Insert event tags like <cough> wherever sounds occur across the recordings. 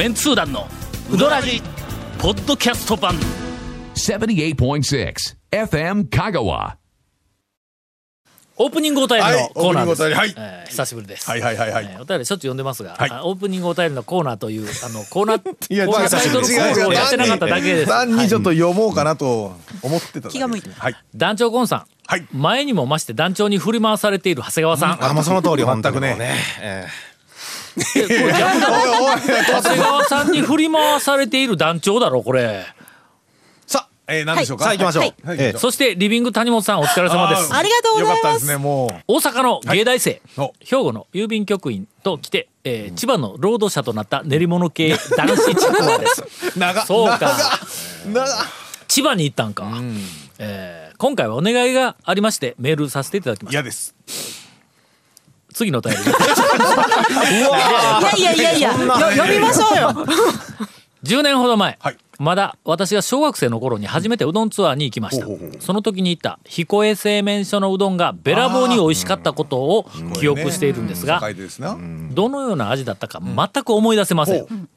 メンツー団のウドラジポッドキャスト版。78.6 FM Kagawa. オープニングお便りのはいコーナーです、オープニングお便りはい。えー久しぶりです、はいはいはいはい。えーお便りしょっちゅう読んでますが、はい。あオープニングお便りのコーナーというあのコーナー <laughs> いやコーナータイトルコールをやってなかっただけです。単にちょっと読もうかなと思ってた気が向いてはい。団長コンさん、はい。前にも増して団長に振り回されている長谷川さん、あ、もうその通り、全くね。ね。ええ長谷川さんに振り回されている団長だろこれさあえー何でしょうかさあ行きましょうはいはいええそしてリビング谷本さんお疲れ様ですありがとうございますすねもう大阪の芸大生、兵庫の郵便局員と来て、えー千葉の労働者となった練り物系男子ちくわですそうか長千葉に行ったんか、えー今回はお願いがありましてメールさせていただきます嫌です次のお便り。<laughs> いやいやいやいや、よ読みましょうよ。<laughs> 10年ほど前、はい。まだ私が小学生の頃に初めてうどんツアーに行きました。その時に行った彦根製麺所のうどんがべらぼうに美味しかったことを記憶しているんですが、どのような味だったか全く思い出せません、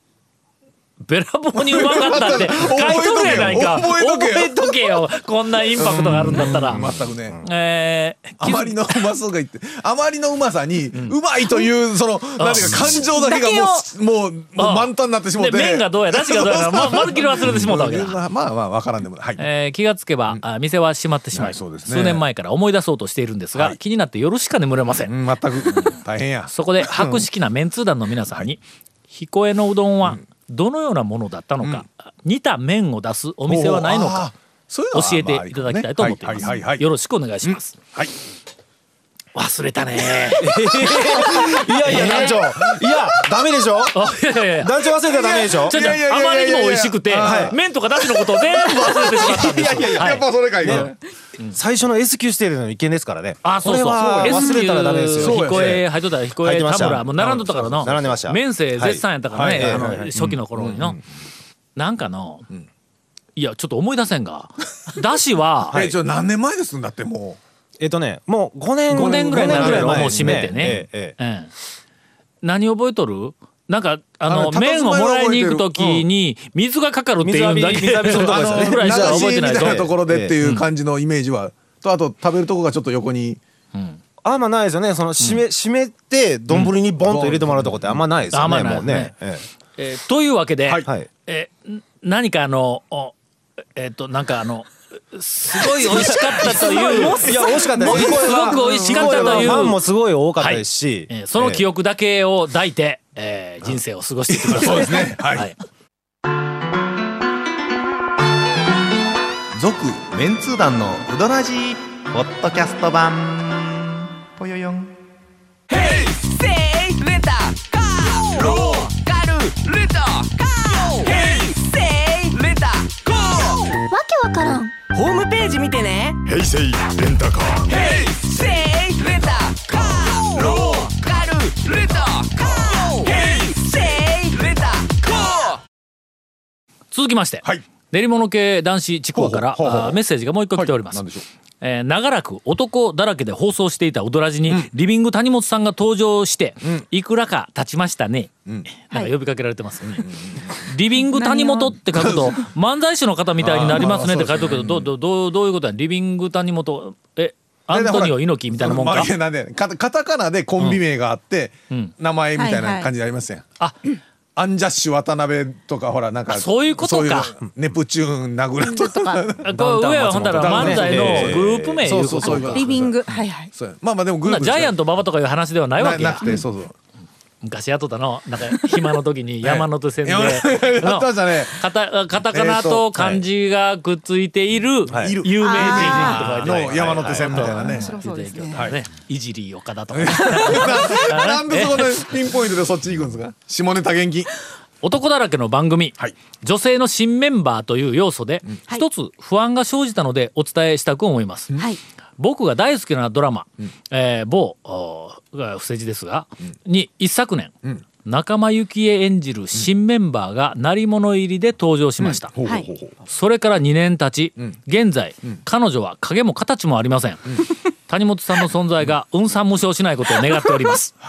べらぼうにうまかったって書いとるやないか。覚えとけよ。覚えとけよ。こんなインパクトがあるんだったら、全くねえーあまりのうまそうが言ってあまりのうまさにうまいというそのなんていうか感情だけがもうもうもうあ満タンになってしまっでて麺がどうやだしがどうやら <laughs> ままるっきり忘れてしもうたわけだ。まあまあまあわからんでもない。はい。えー気がつけば、あ店は閉まってしまい、はいそうですね。数年前から思い出そうとしているんですが、はい。気になって夜しか眠れません、うん全く。大変や。そこで博識なメンツー団の皆さんに、彦根のうどんはどのようなものだったのか、似た麺を出すお店はないのか教えていただきたいと思っています、よろしくお願いします、はい。忘れたね <laughs> いやいや、団長。いや、ダメでしょ？団長忘れたらダメでしょ？あまりにも美味しくて、はい。麺とかだしのことを全部忘れてしまったんですいやっぱそれかいね最初の S 級してるのに危険ですからね。あ、そうそう。これは S 忘れたらダメですよ。彦根入っとったら彦根入ってました。田村。もう並んどったからの。並んでました。面生絶賛やったからね、はい。あの初期の頃にの。なんかの、いやちょっと思い出せんが、だしはえちょ何年前ですんだってもえっとね、もう5年5年ぐらいになるやろもう閉めてね。え。え何覚えとる？なんかあのあの麺をもらいに行くときに水がかかるっていうんだけ。水浴び水浴びするとこですよね。ぐらいしか流し覚えてな。いぞみたいなところでっていう感じのイメージは。とあと食べるとこがちょっと横に。あんまないですよね。その、締め、締めて、丼にボンと入れてもらうとこってあんまないですよね。あんまない。もうね。ええ。ーというわけで、はい。え何かあのおえっ、となんかあのすごい美味しかったという。<laughs> いや、美味しかったです。すごく美味しかったという。ファンもすごい多かったですし。えーその記憶だけを抱いて、えー人生を過ごしていってください。そうですね。はい。続メンツー団のウドラジーポッドキャスト版。ぽよよん。わけわからんホームページ見てね。平成レンタカーせいレンタカーローカルレンタカー。ヘイセイレンタカー続きまして、はい。練り物系男子ちくわからほうほうほうほう。あーメッセージがもう一個来ております。はい何でしょうえー長らく男だらけで放送していたウドラジに、リビング谷本さんが登場して、いくらか経ちましたね、なんか呼びかけられてますよね、リビング谷本って書くと漫才師の方みたいになりますねって書いてるけどどうどうどうどういうことや？リビング谷本えアントニオ猪木みたいなもんか？まあいやなんでカタカタカナでコンビ名があって、ん。名前みたいはいはない。感じでありますやん、あアンジャッシュ渡辺とかほらなんかあそういうことか。ネプチューン名倉とか。あこう <laughs> 上はほんだら漫才のグループ名いうことか。そうそうそうリビング。はいはい。そう。やまあまあでもグループらジャイアント馬場とかいう話ではないわなけや。なくてそうそう昔やっとったの。なんか暇の時に <laughs> 山手線で。ややってましたね。カタカタカナと漢字がくっついているはい。有名人とかの山手線みたいなね。いじり岡田とか。<laughs> なんでそこでピンポイントでそっち行くんですか？下ネタ元気。男だらけの番組、はい。女性の新メンバーという要素ではい一つ不安が生じたのでお伝えしたく思います、はい。僕が大好きなドラマ「えー某おが伏せ字ですが、に一昨年、仲間由紀恵演じる新メンバーが鳴り物入りで登場しました、それから2年経ち、現在、彼女は影も形もありません、谷本さんの存在が雲散無償しないことを願っております。<laughs>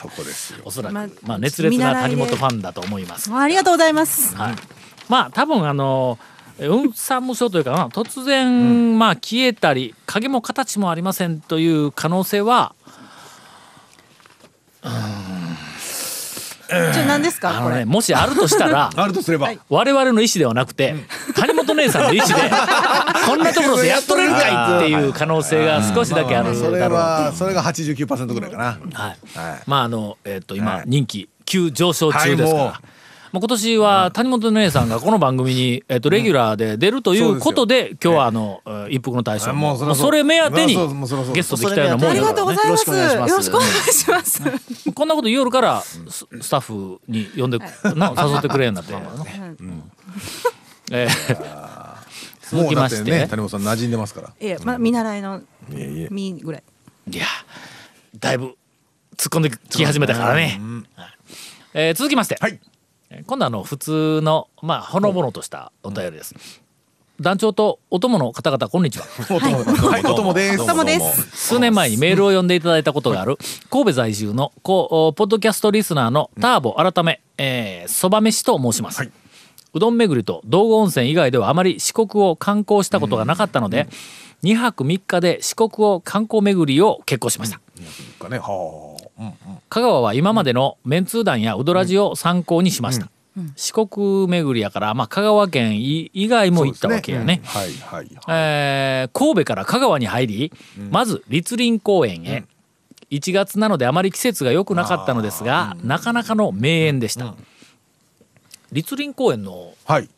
そこですよ。おそらく、まあまあ、熱烈な谷本ファンだと思います。ありがとうございます。はい、まあ多分あの運算無償というか、まあ、突然、まあ消えたり影も形もありませんという可能性はじゃあ何ですかね。もしあるとしたら <laughs> あるとすれば。我々の意思ではなくて、谷本姉さんの意思で <laughs> こんなところでやっとれるかいっていう可能性が少しだけあるそれだろうは、それが89%ぐらいかな。はい。はい。まああのえっ、と今、はい。人気急上昇中ですから、はいもうもう今年は谷本姉さんがこの番組に、えっとレギュラーで出るということで、今日はあの、えー一服の大将もうそれ目当てにゲストで来たようなもんありがとうございます。よろしくお願いします。よろしくお願いします。こんなこと言おるから <laughs> ススタッフに呼んで、な誘ってくれんようになってえー <laughs> 続もうだっきまして。てね、谷本さん馴染んでますから。ええ、まあ見習いの。みぐらい。いやだいぶ突っ込んでき始めたからね、はい。えー続きまして、はい。えー今度はあの普通のまあほのぼのとしたお便りです、団長とお供の方々こんにちは。お供はい、お供です。お供です。数年前にメールを読んでいただいたことがある神戸在住のこおポッドキャストリスナーのターボ改めえーそば飯と申します、はい。うどん巡りと道後温泉以外ではあまり四国を観光したことがなかったので、2泊3日で四国を観光巡りを決行しました、かね、は香川は今までのメンツー団やウドラジを参考にしました、四国巡りやから、まあ、香川県以以外も行ったわけやね。はいはい。えー神戸から香川に入り、まず栗林公園へ、1月なのであまり季節が良くなかったのですが、なかなかの名園でした、栗林公園のはい。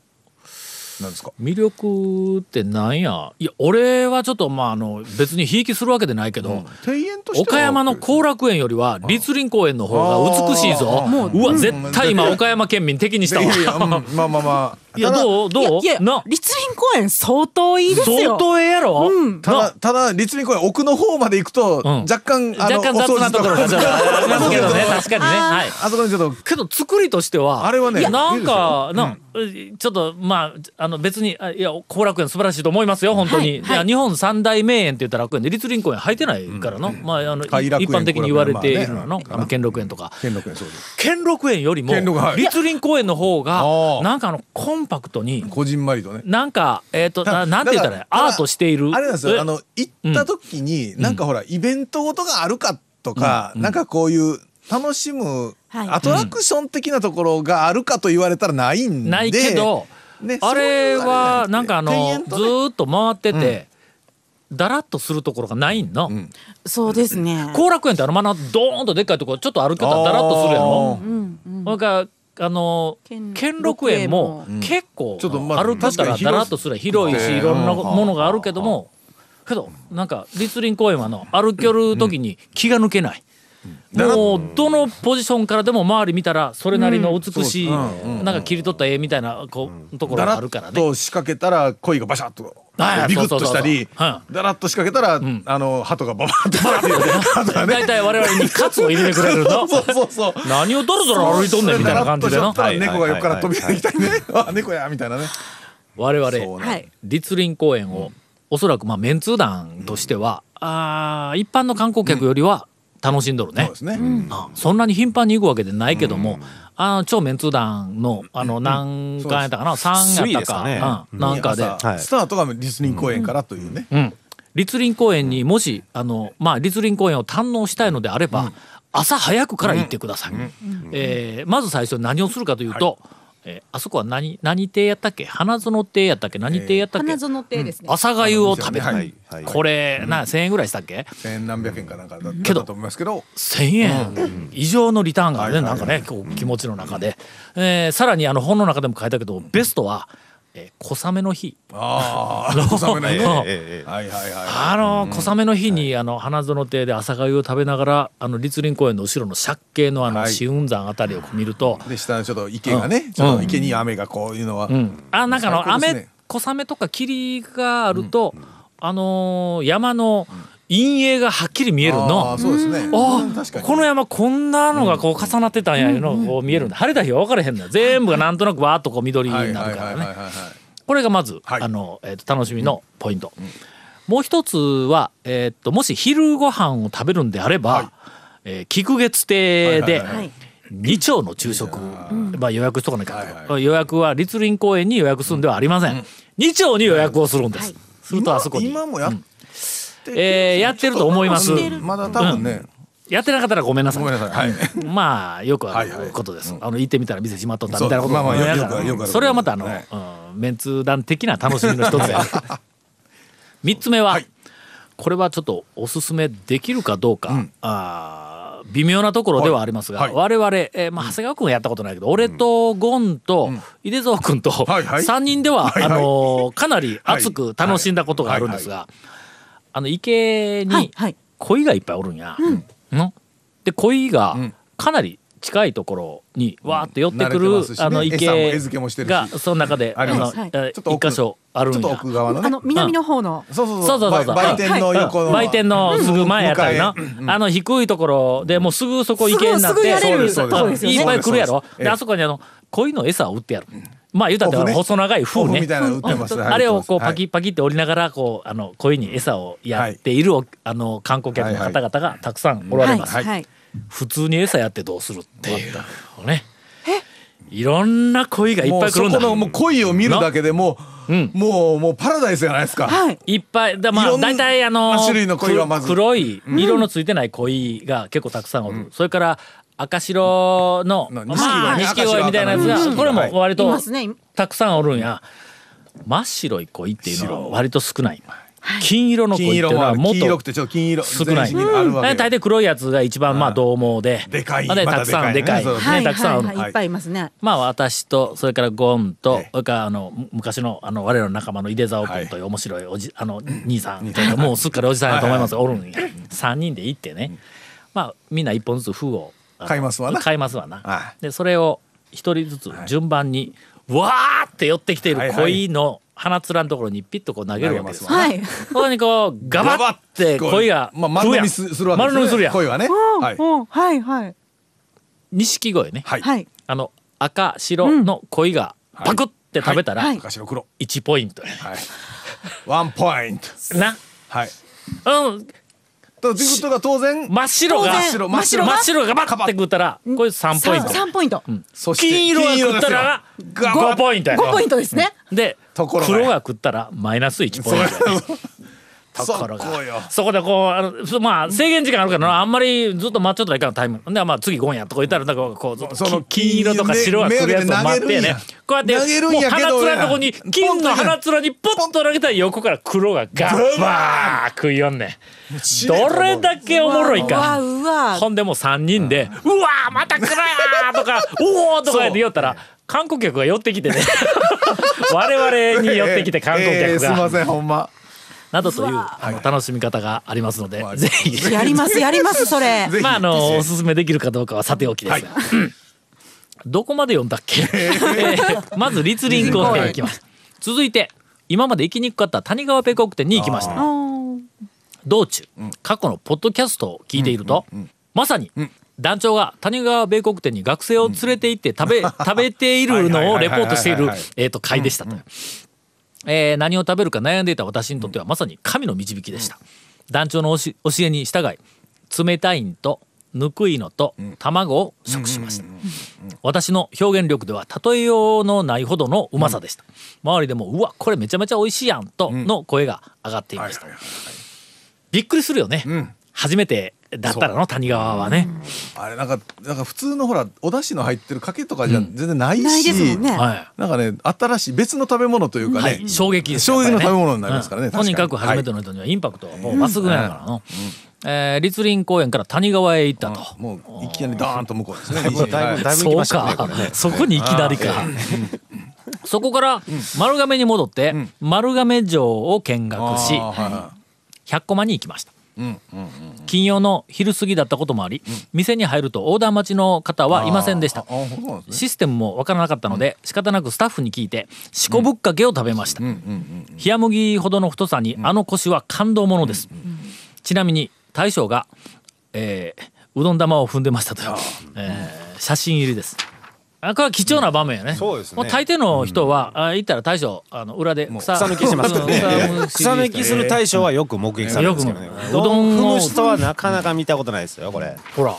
なんですか？魅力ってなんや？いや俺はちょっとまああの別にひいきするわけでないけど、庭園としては岡山の後楽園よりは栗林公園の方が美しいぞ。あー。うわ絶対今岡山県民敵にしたわ。まあまあまあ。いやどうどう？いやな？立林公園相当いいですよ。相当ええやろ、ただ、ただ、立林公園奥の方まで行くと、ん。若干、あの若干雑なところがありますけどね。<laughs> 確かにね。はい。あそこにちょっと、けど作りとしてはあれはねなんかな、ちょっとまああの別にあいや後楽園素晴らしいと思いますよ本当に、い。や日本三大名園って言ったら楽園で栗林公園入ってないからの、まああの一般的に言われているのはの、兼六園とか。兼六園そうです。兼六園よりも兼六はい。栗林公園の方がなんかあのコンパクトにこじんまりとね。なんかえっ、と <laughs> ななんて言ったらアートしているあれなんですよ。え？あの、行った時に、なんかほら、イベントごとがあるかとか、なんかこういう、楽しむ、はいアトラクション的なところがあるかと言われたらないんで。ないけど、ねあれはなんかあのずっと回ってて、だらっとするところがないんの？そうですね。後楽園ってあのまなドーンとでっかいところちょっと歩けたらだらっとするやろ？うんうん。それからあの兼兼六園も六結構ちょっとまあ歩けたらだらっとする。広いしいろんなものがあるけども。けどなんか栗林公園はの歩きよる時に気が抜けない。もうどのポジションからでも周り見たらそれなりの美しいなんか切り取った絵みたいなこうところがあるからね。と仕掛けたら鯉がバシャッとはいビクッとしたりだらっと仕掛けたら、あの鳩がババッと大体我々にカツを入れてくれるの？<laughs> そうそうそう。何をドロドロ歩いとんねんみたいな感じでのだらっとしとったら猫が横から飛び出てきたりね。<laughs> あ猫やみたいなね。我々そうねはい。栗林公園をおそらくまあメンツー団としてはあー一般の観光客よりは楽しんどるね。そうですね、あそんなに頻繁に行くわけでないけどもあの超メンツー団のあの何回やったかな？3やったか。なんかで。スタートが栗林公園からというね、うん。栗林公園にもしあのまあ栗林公園を堪能したいのであれば朝早くから行ってください。えーまず最初に何をするかというと、えーあそこは何何亭やったっけ？花園亭やったっけ？何亭やったっけ、花園亭ですね。朝粥を食べる、はいはいはい。これな1,000円ぐらいしたっけ？千何百円かなんかだっけどたと思いますけど。1,000円。以上のリターンがあるね、はい。なんかねこう気持ちの中で、えーさらにあの本の中でも書いたけどベストは、えー小雨の日。ああ <laughs> 小雨の日。ねはいはいはいあの小雨の日にあの花園亭で朝粥を食べながらあの栗林公園の後ろの借景のあのはい。紫雲山あたりを見ると、で下のちょっと池がね、ちょっと池に雨がこういうのは、うん。あなんかあのね。小雨とか霧があると、あのー山の陰影がはっきり見えるあのー。そうですね。あうん確かに。この山こんなのがこう重なってたんやいうのがこう見えるんだ。晴れた日は分からへんのよ。全部がなんとなくわーっとこう緑になるからね。はい。はいはいはいはいこれがまず、はい。あのえーと楽しみのポイント、もう一つは、えー、ともし昼ご飯を食べるんであれば、はい。えー菊月亭ではい2丁の昼食、まあ予約しとかないかんと、予約は栗林公園に予約するんではありません、2丁に予約をするんです、するとあそこに。今もやっえーやってると思います。まだ多分ね、やってなかったらごめんなさい。ごめんなさい。はい。まあよくあはいはい。ることです。あの行ってみたら店閉まっとったみたいなことそうまあまあよくよくあるそれはまたあの、はい。うんメンツ団的な楽しみの一つや。<laughs> 三つ目は、はい。これはちょっとおすすめできるかどうか、あー微妙なところではありますが、はい。我々、えーまあ、長谷川君はやったことないけど、俺とゴンと井出蔵君とはいはい。3人では、はいはい。あのーかなり熱く楽しんだことがあるんですが、あの池に鯉がいっぱいおるんや。の？で鯉がかなり近いところにわーって寄ってくる、あの餌も池餌付けもしてるし。がその中であります。はい。えちょっと奥一箇所あるんちょっとや。奥側のね。あの南の方の。そうそうそう。そうそうそう売売店の横の。売店のすぐ前やったりな、あの低いところでもうすぐそこ池になって。いっぱい来るやろ。であそこにあの鯉の餌を売ってやる、まあ言うたって細長い風ね。オフみたいなの売ってます。あれをこうパキパキって折りながらこうあの鯉に餌をやっているおあの観光客の方々がたくさんおられます、はい。はい。普通に餌やってどうするっていう。ね。いろんな鯉がいっぱい来るんだ。もうそこのもう鯉を見るだけでもう、うん。もうもうパラダイスじゃないですか。はい。いっぱいだまあ大体あの種類の鯉がまず。く黒い色のついてない鯉が結構たくさんおる、それから赤白のなまあ錦鯉みたいなやつがこれも割い。とますね。たくさんおるんや。真っ白い鯉っていうのは割と少ない。金色の鯉っていうのはもっと黄色くてちょっと金色少ない。大体黒いやつが一番まあ獰猛で。でかい。たたくさんでかいね。たくさんおるはいはいい。っぱいいますね。まあ私とそれからゴンとええ。それからあのむ昔のあの我らの仲間の井出沢君という面白いおじあの兄さん。もうすっかりおじさんやと思います。がおるんや。3人で行ってね。まあみんな一本ずつ封を買いますわな。買いますわな。はでそれを一人ずつ順番にわーって寄ってきている鯉の鼻面のところにピッとこう投げるわけですわはい。そこにこうガバッて鯉がまあ丸飲みすするわけです丸飲みするやん。鯉はね。はい。おはいはい。錦鯉ね。はい。はい。あの赤白の鯉がパクって食べたらはい。赤白。黒。1ポイントやね。はい。ワンポイント。な。はい。うんとということが当然真っ白が。真っ白真っ白が真っ白がガバッて食ったらこれ3ポイント。三ポイント。そして金色が食ったら金色5ポイントや5ポイントですね。でところが。黒が食ったらマイナス1ポイントところが。そこよ。そこでこうあのそまあ制限時間あるからなあんまりずっと待っちゃったらいかんタイム。でまあ次ゴンやとか言ったらなんかこうずっとそのき金色とか白が来るやつを待ってねこうやってもう鼻面のとこに金の鼻面にポッと投げたら横から黒がガッバー食いよんねん。どれだけおもろいか。ほんでもう3人で「うわーまた来るやー!」とか「<laughs> おお!」とか言って言おったら観光客が寄ってきてね。<laughs> 我々に寄ってきて観光客えーすいまがせんほんまなどというあの楽しみ方がありますのでぜひ。やりますやりますそれ。<laughs> まああのおすすめできるかどうかはさておきです。が、うん。どこまで読んだっけ、えー。<laughs> まず立林公園行きます。続いて今まで行きにくかった谷川米国店に行きました。道中、過去のポッドキャストを聞いていると、まさに、団長が谷川米国店に学生を連れて行って食べ、食べているのをレポートしているえっと、会でしたと。えー何を食べるか悩んでいた私にとってはまさに神の導きでした。団長の教教えに従い、冷たいんと、ぬくいのと卵を食しました。私の表現力では例えようのないほどのうまさでした。周りでも、うわ、これめちゃめちゃ美味しいやんとの声が上がっていました。びっくりするよね。初めてだったらの谷川はね。あれなんかなんか普通のほらお出汁の入ってるかけとかじゃ全然ないし、ないですもんね。はなんかね新しい別の食べ物というい。かね、はい、衝撃です衝撃の食べ物になりますからね。うん。確かに。とにかく初めての人にはインパクトはもう抜群やからの。えー、立林公園から谷川へ行ったと。もういきなりダーンと向こうですね。だいぶだいぶだいぶ行きそうましたねか。ね。そこにいきなりか。そこから丸亀に戻って丸亀城を見学しあーはいは100コマに行きました。金曜の昼過ぎだったこともあり、店に入ると横断待ちの方はいませんでした。システムもわからなかったので、仕方なくスタッフに聞いて、しこぶっかけを食べました。冷麦ほどの太さに、あの腰は感動ものです。ちなみに、大将が、えーうどん玉を踏んでましたという、えー写真入りです。あこれは貴重な場面やね。そうですね。もう大抵の人は、あ行ったら大将あの裏で草草抜きしますからねうん草抜きする大将はよく目撃されるんですけどね。うどん踏む人はなかなか見たことないですよこれ。ほら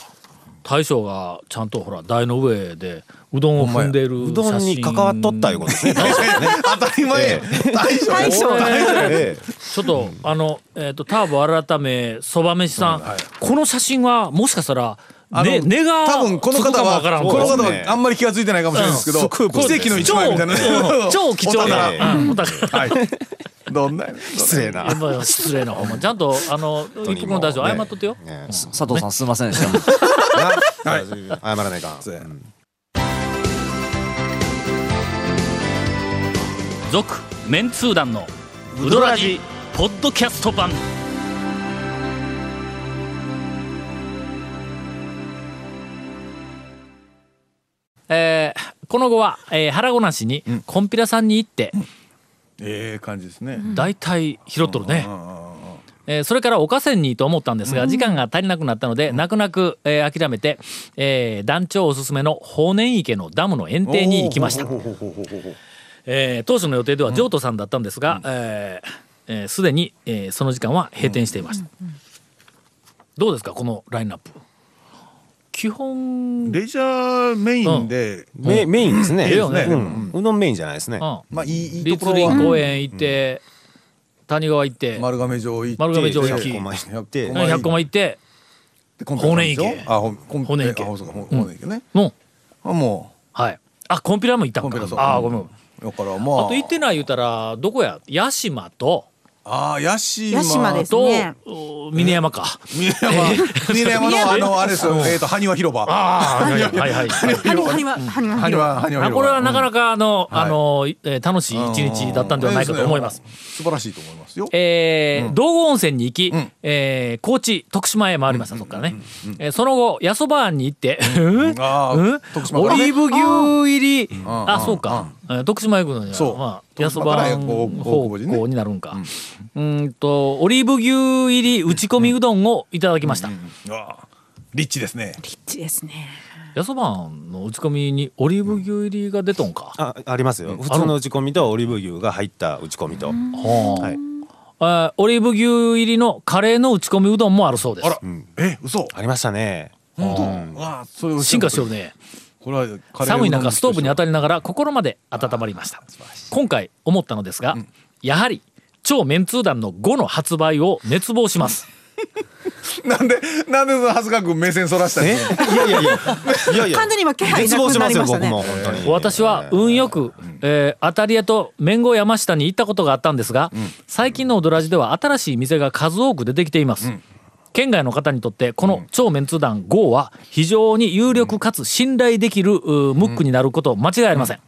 大将がちゃんとほら台の上でうどんを踏んでいるうどんに関わっとったいうことですね。<laughs> 当たり前や。大将大将ええ。ちょっと、あの、えっ、と、ターボ改め、そば飯さん、この写真は、もしかしたら、あのね、根が、多分この方はこの方はあんまり気が付いてないかもしれないですけど奇跡の一枚みたいな。超超貴重な、どんな失礼な。失礼なほんまちゃんとあの一服の大将謝っとってよ、ね。佐藤さんすいませんでした。<laughs> はい。謝らないか続メンツー団のウドラジポッドキャスト版この後は、えー腹ごなしにコンピラさんに行って、ええ感じですね。大体拾っとるね、えーそれからお河川にと思ったんですが、時間が足りなくなったので、泣く泣く、えー諦めて、えー団長おすすめの法然池のダムの園庭に行きました。えー当初の予定では譲渡さんだったんですが、えーえーすでに、えーその時間は閉店していました。どうですかこのラインナップ。基本、レジャーメインでメメインですね。ええよね。うん。うどんメインじゃないですね。うん。まあいいいいと立ころは。林公園行って、谷川行って、丸亀城行って丸亀城行き。100コマ行って。100 100コマ行って、法然池あほこん法然池あそうかほ法然池ね。の、あもはい。あ、コンピラも行ったんか。コンピラそう。あー、ごめん。うだからまあ。あと行ってない言うたらどこや？屋島とああ屋島と峰山か。峰山。峰山のあのあれですよ。えっと埴輪広場。ああはいはい。はい埴輪埴輪広場。あこれはなかなかかあの、はい。あの、えー楽しい一日だったんではないかと思います。素晴らしいと思いますよ。えー道後温泉に行き、ん。えー高知徳島へ回りました、そこからね、えーその後八十八湾に行って、うん。オリーブ牛入り。ん。あそうか、えー徳島行くのにはそう。まあ徳八十島から大八方向になるんか、うーんとオリーブ牛入り打ち込みうどんをいただきました、ああリッチですね。リッチですね。八十八湾の打ち込みにオリーブ牛入りが出とんか、あありますよ。普通の打ち込みとオリーブ牛が入った打ち込みと。はい。あーオリーブ牛入りのカレーの打ち込みうどんもあるそうです。あら。え嘘。ありましたね。本当？ああそれ進化してるね寒い中ストーブに当たりりながら心まで温まりました。今回思ったのですが、やはり超メンツー団の5の発売を熱望します。<laughs> なんでなんでその恥ずかく目線そらしたいやいやいや。<laughs> いやいや。完全に今気配絶なくな望しますよりましたね私は運よく、えー、当たり屋と麺後山下に行ったことがあったんですが、最近のオドラジでは新しい店が数多く出てきています、県外の方にとってこの超メンツー団 GO は非常に有力かつ信頼できるムックになること間違いありません、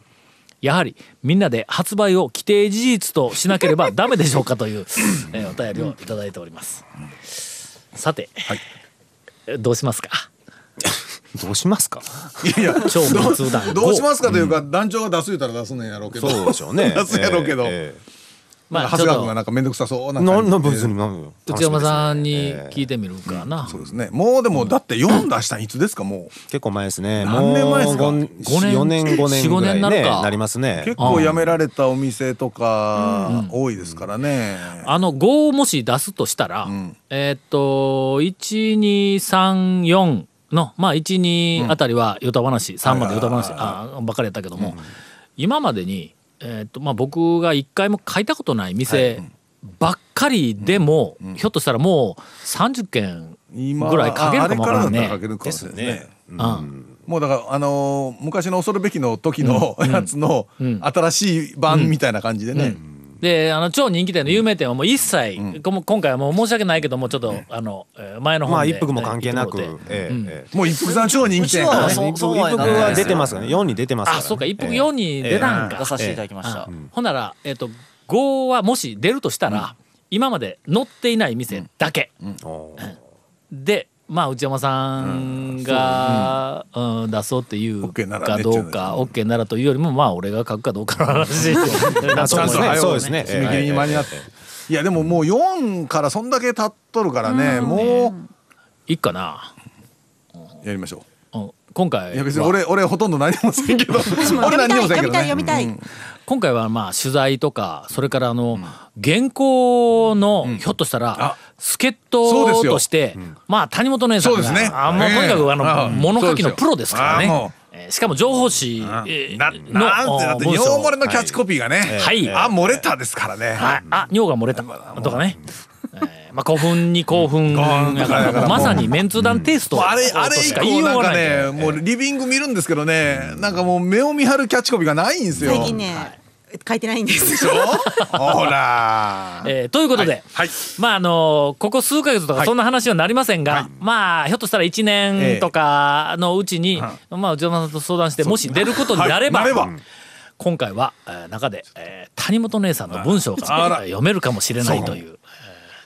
やはりみんなで発売を規定事実としなければ <laughs> ダメでしょうかという、えーお便りをいただいております。さて、えどうしますか？<laughs> どうしますか？いや <laughs> 超メンツー。団どうしますかというか団長が出す言うたら出すねんやろうけど。そうでしょうね。出すやろうけど。ええまあ長谷川君がなんか面倒くさそうなな感じな別になん。内山さんに聞いてみるかな、そうですね。もうでもだって4出したんいつですかも結構前ですね。何年前ですか？もう五年？4年5年ぐらいねなりますうね。結構やめられたお店とか多いですからね。あの5をもし出すとしたら、えーっと1234のまあ12あたりはヨタ話、3までヨタ話、あばっかりやったけども、今までに、えーっとまあ、僕が一回も書いたことない店ばっかりでも、ひょっとしたらもう30件今ぐらい書けるかもわからないですね。うん。もうだからあのー昔の恐るべきの時のやつの新しい版みたいな感じでねであの超人気店の有名店はもう一切、こも今回はもう申し訳ないけどもちょっと、あのえー前のま本であ一服も関係なくええもう一服さん超人気店やからね。一服一服は出てますからね。4に出てますから。あそうか。一服4に出たんか、出させていただきました、ほんなら、えっと5はもし出るとしたら、今まで載っていない店だけ、でまあ内山さんが、うん出そうっていうかねどうか OK ならというよりもまあ俺が書くかどうかの話だと <laughs> そうですね思いますそうですね。締め切りに間に合って。いやでももう4からそんだけ経っとるからねもいいかな、うやりましょう。ん今回いや別には俺俺ほとんど何もせんけど。<laughs> 俺何にもせんけどね。読みたい読み今回はまあ取材とかそれからあの原稿のひょっとしたら助っ人としてまあ谷本姉さんそうですね。があもうとにかくああの物書きのプロですからね。しかも情報誌の尿漏れのキャッチコピーがね。はい。あ漏れたですからね。はい、あ尿が漏れた。とかね、えーまあ興奮に興奮ん。やからだからまさにメンツー団テイストもうあれあれとしか以降なんか言いようがないねもうリビング見るんですけどねなんかもう目を見張るキャッチコピーがないんですよ。最近ね書いてないんです。ほら。<laughs> えーということで、はい。まああのここ数ヶ月とかはい。そんな話はなりませんが、まあひょっとしたら1年とかのうちに、まあ内山さんと相談してもし出ることになれば,、今回は、えー中で、えー谷本姉さんの文章が読めるかもしれないという、えー